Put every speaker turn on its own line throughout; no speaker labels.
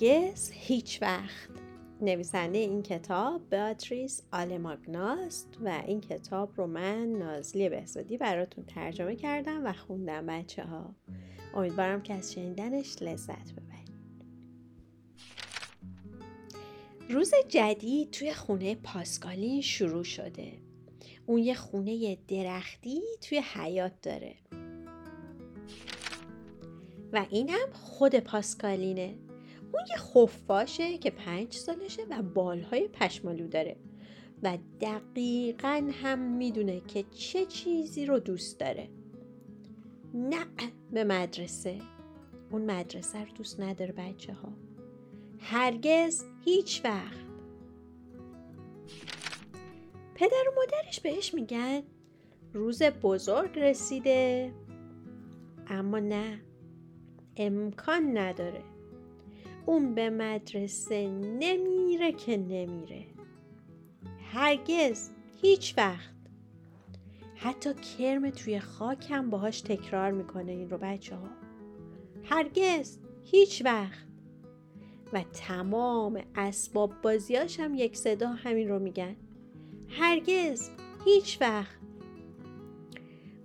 هرگز هیچ وقت. نویسنده این کتاب بیاتریس آلماگناست و این کتاب رو من نازلی بهزادی براتون ترجمه کردم و خوندم بچه ها امیدوارم که از شنیدنش لذت ببرید. روز جدید توی خونه پاسکالین شروع شده. اون یه خونه درختی توی حیات داره. و این هم خود پاسکالینه. اون یه خفاشه که پنج سالشه و بالهای پشمالو داره. و دقیقا هم می‌دونه که چه چیزی رو دوست داره. نه به مدرسه. اون مدرسه رو دوست نداره بچه ها هرگز هیچ وقت. پدر و مادرش بهش میگن روز بزرگ رسیده. اما نه امکان نداره. اون به مدرسه نمیره که نمیره. هرگز هیچ وقت. حتی کرم توی خاکم باهاش تکرار می‌کنه این رو بچه ها هرگز هیچ وقت. و تمام اسباب بازیاش هم یک صدا همین رو میگن. هرگز هیچ وقت.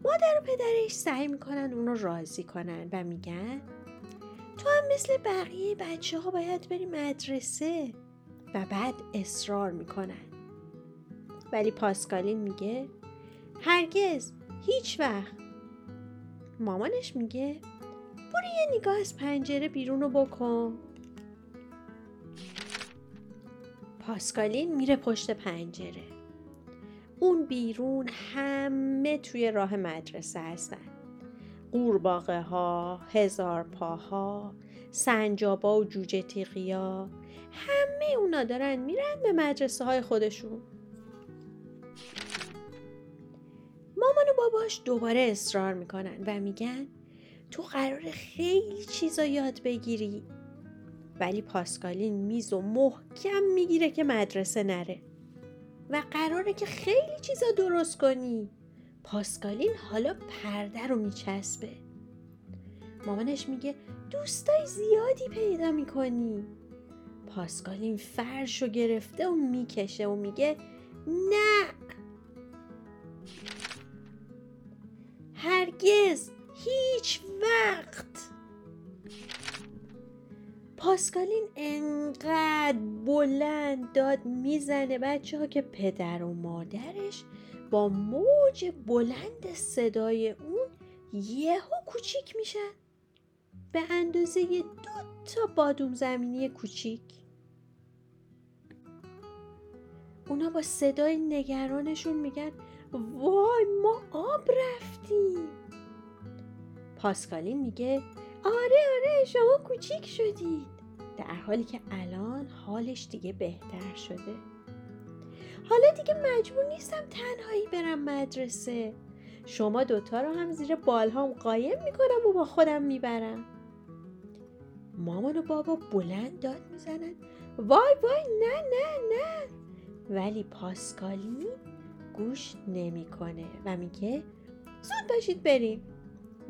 مادر و پدرش سعی می‌کنن اونو راضی کنن و میگن مثل بقیه بچه ها باید بری مدرسه و بعد اصرار می‌کنن. ولی پاسکالین میگه هرگز هیچ وقت. مامانش میگه برو یه نگاه از پنجره بیرون رو بکن. پاسکالین میره پشت پنجره. اون بیرون همه توی راه مدرسه هستن. قورباغه ها هزار پاها سنجابا و جوجه تیغیا. همه اونا دارن میرن به مدرسه های خودشون. مامان و باباش دوباره اصرار می‌کنن و میگن تو قرار خیلی چیزا یاد بگیری. ولی پاسکالین میز و محکم می‌گیره که مدرسه نره. و قراره که خیلی چیزا درست کنی. پاسکالین حالا پرده رو میچسبه. مامانش میگه دوستای زیادی پیدا می‌کنی. پاسکالین فرش رو گرفته و می‌کشه و میگه نه. هرگز هیچ وقت. پاسکالین انقدر بلند داد می‌زنه بچه ها که پدر و مادرش با موج بلند صدای اون یهو کوچیک میشن. به اندازه دو تا بادوم زمینی کوچیک. اونا با صدای نگرانشون میگن وای ما آب رفتیم. پاسکالین میگه آره آره شما کوچیک شدید. در حالی که الان حالش دیگه بهتر شده. حالا دیگه مجبور نیستم تنهایی برم مدرسه. شما دوتا رو هم زیر بالهام قایم می‌کنم و با خودم می‌برم. مامان و بابا بلند داد می‌زنن. وای وای نه نه نه. ولی پاسکالی گوش نمی‌کنه و میگه زود باشید بریم.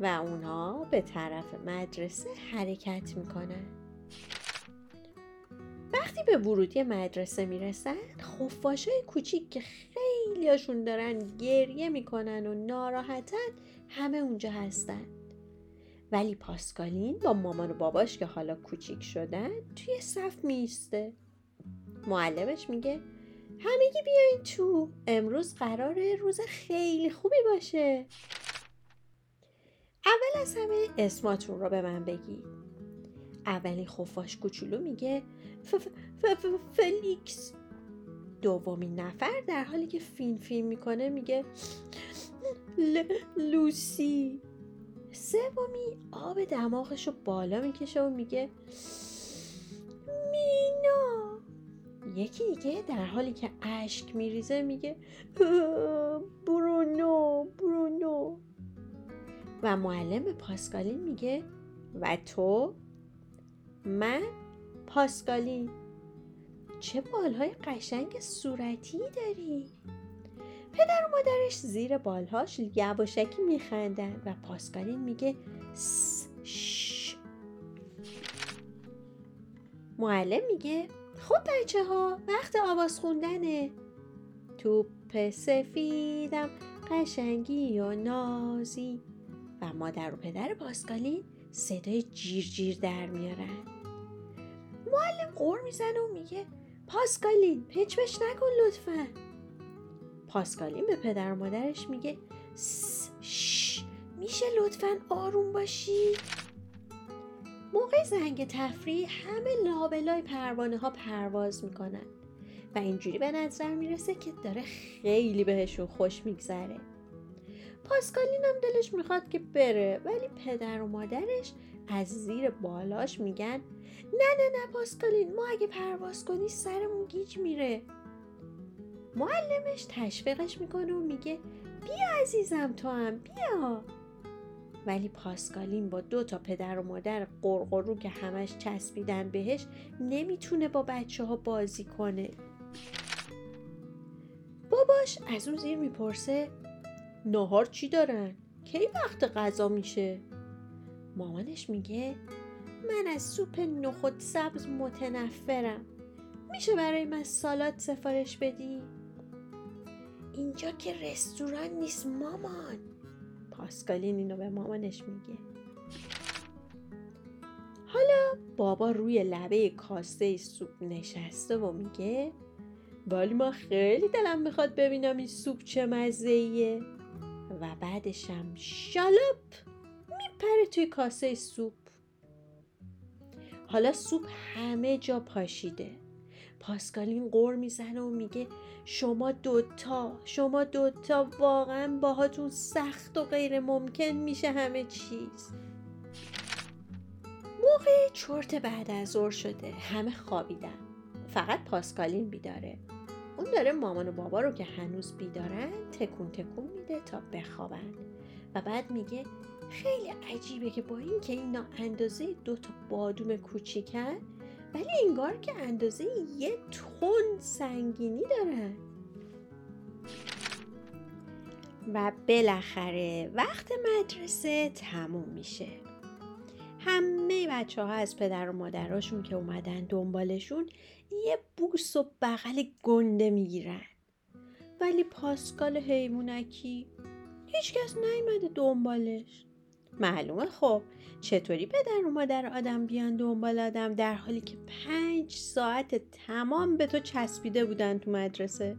و اونا به طرف مدرسه حرکت می‌کنن. وقتی به ورودی مدرسه می‌رسن خفاشای کوچیک که خیلیاشون دارن گریه می‌کنن و ناراحتن همه اونجا هستن. ولی پاسکالین با مامان و باباش که حالا کوچیک شدن توی صف میسته معلمش میگه همگی بیاین تو امروز قراره روز خیلی خوبی باشه. اول از همه اسماتون رو به من بگید. اولین خفاش کوچولو میگه فلیکس. دومین نفر در حالی که فین فین می‌کنه میگه لوسی. سومی آب دماغش رو بالا می‌کشه و میگه مینا. یکی دیگه در حالی که اشک میریزه میگه برونو برونو. و معلم پاسکالین میگه و تو؟ من پاسکالین. چه بالهای قشنگ صورتی داری؟ پدر و مادرش زیر بالهاش یواشکی میخندن و پاسکالین میگه ش معلم میگه خب بچه ها وقت آواز خوندنه. توپ سفیدم قشنگی و نازی. و مادر و پدر پاسکالین صدای جیر جیر در میارن. معلم قور می‌زنه و میگه پاسکالین پچ پچ نکن لطفا. پاسکالین به پدر و مادرش میگه شش میشه لطفا آروم باشی؟ موقع زنگ تفریح همه لابلای پروانه ها پرواز می‌کنن و اینجوری به نظر می‌رسه که داره خیلی بهشون خوش میگذره. پاسکالین هم دلش می‌خواد که بره ولی پدر و مادرش از زیر بالاش میگن نه نه نه پاسکالین ما اگه پرواز کنی سرمون گیج میره. معلمش تشویقش می‌کنه و میگه بیا عزیزم تو هم بیا ولی پاسکالین با دو تا پدر و مادر قرقرو که همش چسبیدن بهش نمی‌تونه با بچه ها بازی کنه باباش از اون زیر می‌پرسه نهار چی دارن؟ کی وقت غذا میشه؟ مامانش میگه من از سوپ نخود سبز متنفرم میشه برای من سالاد سفارش بدی؟ اینجا که رستوران نیست مامان. پاسکالین اینو به مامانش میگه. حالا بابا روی لبه کاسه سوپ نشسته و میگه ولی من خیلی دلم می‌خواد ببینم این سوپ چه مزه و بعدشم شالوپ میپره توی کاسه سوپ. حالا سوپ همه جا پاشیده. پاسکالین قور می‌زنه و میگه شما دوتا شما دوتا واقعا باهاتون سخت و غیر ممکن میشه همه چیز. موقع چرت بعد از ظهر شده همه خوابیدن. فقط پاسکالین بیداره. اون داره مامان و بابا رو که هنوز بیدارن تکون تکون میده تا بخوابن. و بعد میگه خیلی عجیبه که با اینکه اینا اندازه دو تا بادوم کوچیکن ولی انگار که اندازه یه تن سنگینی دارن و بالاخره وقت مدرسه تموم میشه. همه بچه ها از پدر و مادراشون که اومدن دنبالشون یه بوس و بغل گنده می‌گیرن. ولی پاسکال حیوانکی هیچکس نیومده دنبالش. معلومه. خب چطوری پدر و مادر آدم بیان دنبال آدم در حالی که پنج ساعت تمام به تو چسبیده بودن تو مدرسه؟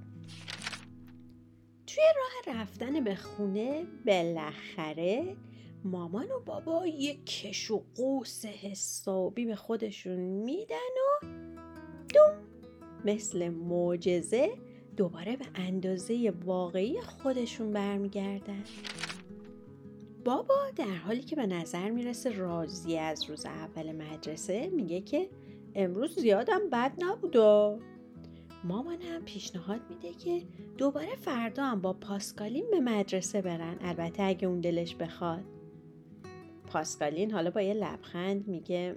توی راه رفتن به خونه بالاخره مامان و بابا یه کش و قوس حسابی به خودشون میدن و دوم مثل معجزه دوباره به اندازه واقعی خودشون برمیگردن. بابا در حالی که به نظر می‌رسه راضی از روز اول مدرسه میگه که امروز زیادم بد نبودا مامان هم پیشنهاد میده که دوباره فردا هم با پاسکالین به مدرسه برن. البته اگه اون دلش بخواد. پاسکالین حالا با یه لبخند میگه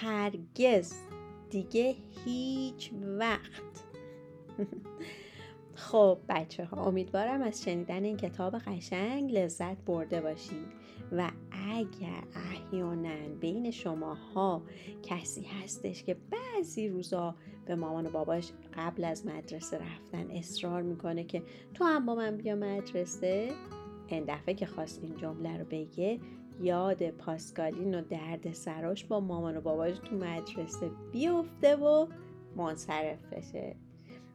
هرگز دیگه هیچ وقت. خب بچه ها امیدوارم از شنیدن این کتاب قشنگ لذت برده باشید و اگر احیانا بین شماها کسی هستش که بعضی روزا به مامان و باباش قبل از مدرسه رفتن اصرار می‌کنه که تو هم با من بیا مدرسه این دفعه که خواست این جمله رو بگه یاد پاسکالین و درد سراش با مامان و باباش تو مدرسه بیفته و منصرف بشه.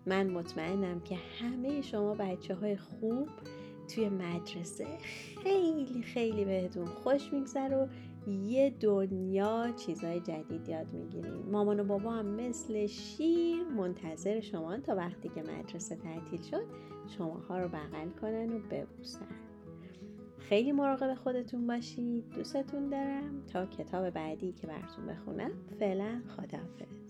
من مطمئنم که همه شما بچه های خوب توی مدرسه خیلی خیلی بهتون خوش میگذره و یه دنیا چیزهای جدید یاد می‌گیرین. مامان و بابا هم مثل شیر منتظر شما تا وقتی که مدرسه تعطیل شد شماها رو بغل کنن و ببوسن. خیلی مراقب خودتون باشید. دوستتون دارم. تا کتاب بعدی که براتون بخونم فعلا خداحافظ.